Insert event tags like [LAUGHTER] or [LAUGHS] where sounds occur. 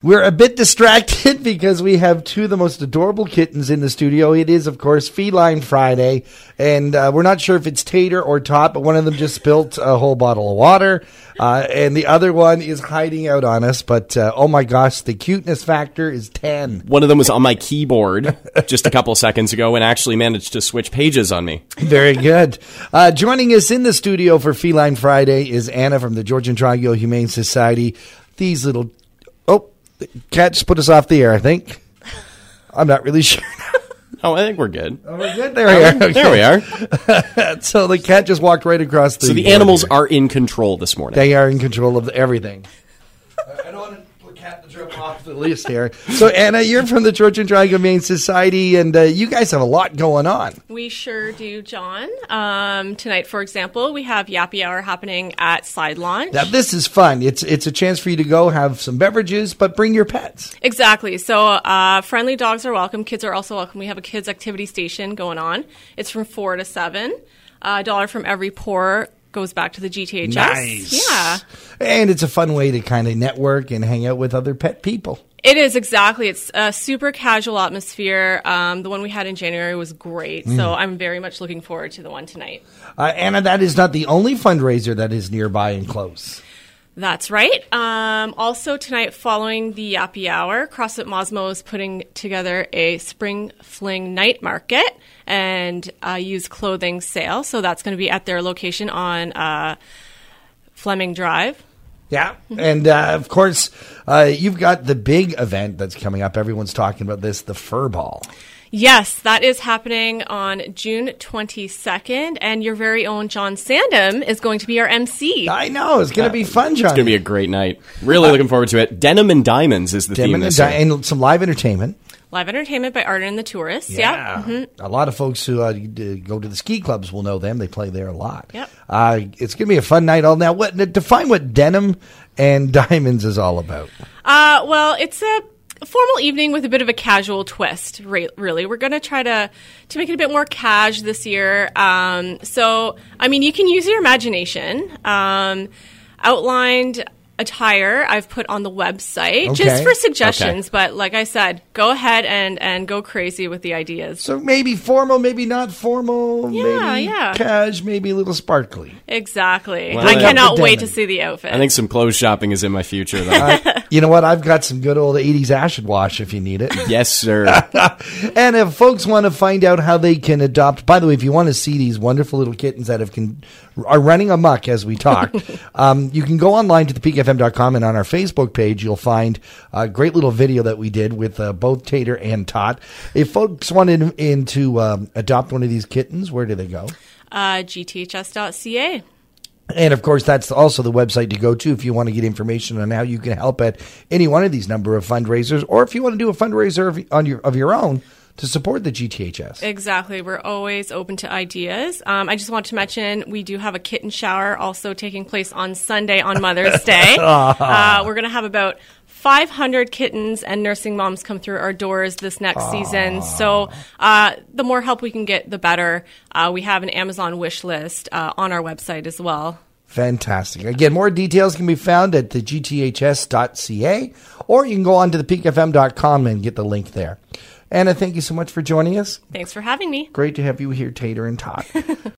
We're a bit distracted [LAUGHS] because we have two of the most adorable kittens in the studio. It is, of course, Feline Friday, and uh, we're not sure if it's Tater or Tot, but one of them just spilt a whole bottle of water, uh, and the other one is hiding out on us. But uh, oh my gosh, the cuteness factor is 10. One of them was on my keyboard [LAUGHS] just a couple seconds ago and actually managed to switch pages on me. Very good. Uh, joining us in the studio for Feline Friday is Anna from the Georgian Triangle Humane Society. These little. Oh, cat just put us off the air, I think. I'm not really [LAUGHS] sure. Oh, I think we're good. Oh, we're good. There we oh, are. There we are. [LAUGHS] So the cat just walked right across the. So the animals here. are in control this morning. They are in control of everything. I don't want to put cat to drop off the list here. So Anna, you're from the Georgian Triangle Humane Society, and uh, you guys have a lot going on. We sure do, John. Um, tonight, for example, we have Yappy Hour happening at Side Launch. Now this is fun. It's it's a chance for you to go have some beverages, but bring your pets. Exactly. So, uh, friendly dogs are welcome. Kids are also welcome. We have a kids' activity station going on. It's from four to seven. A dollar from every pour goes back to the GTHS. Nice. Yeah. And it's a fun way to kind of network and hang out with other pet people. It is exactly. It's a super casual atmosphere. Um, the one we had in January was great. Mm. So I'm very much looking forward to the one tonight. Uh, Anna, that is not the only fundraiser that is nearby and close. That's right. Um, also, tonight, following the Yappy Hour, CrossFit Mosmo is putting together a spring fling night market and uh, used clothing sale. So that's going to be at their location on uh, Fleming Drive. Yeah, and uh, of course, uh, you've got the big event that's coming up. Everyone's talking about this, the Fur Ball. Yes, that is happening on June 22nd, and your very own John Sandham is going to be our MC. I know it's going to be fun, John. It's going to be a great night. Really looking forward to it. Denim and Diamonds is the theme and, this year. and some live entertainment. Live entertainment by Arden and the Tourists. Yeah. Mm-hmm. A lot of folks who uh, go to the ski clubs will know them. They play there a lot. Yep. Uh, it's going to be a fun night. All now, what define what denim and [LAUGHS] diamonds is all about? Uh, well, it's a formal evening with a bit of a casual twist. Really, we're going to try to to make it a bit more cash this year. Um, so, I mean, you can use your imagination. Um, outlined attire I've put on the website Okay. just for suggestions. Okay. But like I said, go ahead and and go crazy with the ideas. So maybe formal, maybe not formal. Yeah, maybe yeah. Cash, maybe a little sparkly. Exactly. Well, I cannot wait to see the outfit. I think some clothes shopping is in my future, though. [LAUGHS] Uh, you know what? I've got some good old '80s acid wash if you need it. [LAUGHS] yes, sir. [LAUGHS] and if folks want to find out how they can adopt, by the way, if you want to see these wonderful little kittens that have can are running amok as we talk, um, you can go online to and on our Facebook page you'll find a great little video that we did with uh, both Tater and Tot. If folks wanted in to um, adopt one of these kittens, where do they go? uh, gths.ca. And of course, that's also the website to go to if you want to get information on how you can help at any one of these number of fundraisers, or if you want to do a fundraiser of, on your of your own to support the GTHS. Exactly. We're always open to ideas. Um, I just want to mention we do have a kitten shower also taking place on Sunday on Mother's [LAUGHS] Day. uh, we're going to have about 500 kittens and nursing moms come through our doors this next season. So uh, the more help we can get, the better. Uh, we have an Amazon wish list uh, on our website as well. Fantastic. Again, more details can be found at the gths.ca, or you can go on to the peakfm.com and get the link there. Anna, thank you so much for joining us. Thanks for having me. Great to have you here, Tater and Tot. [LAUGHS]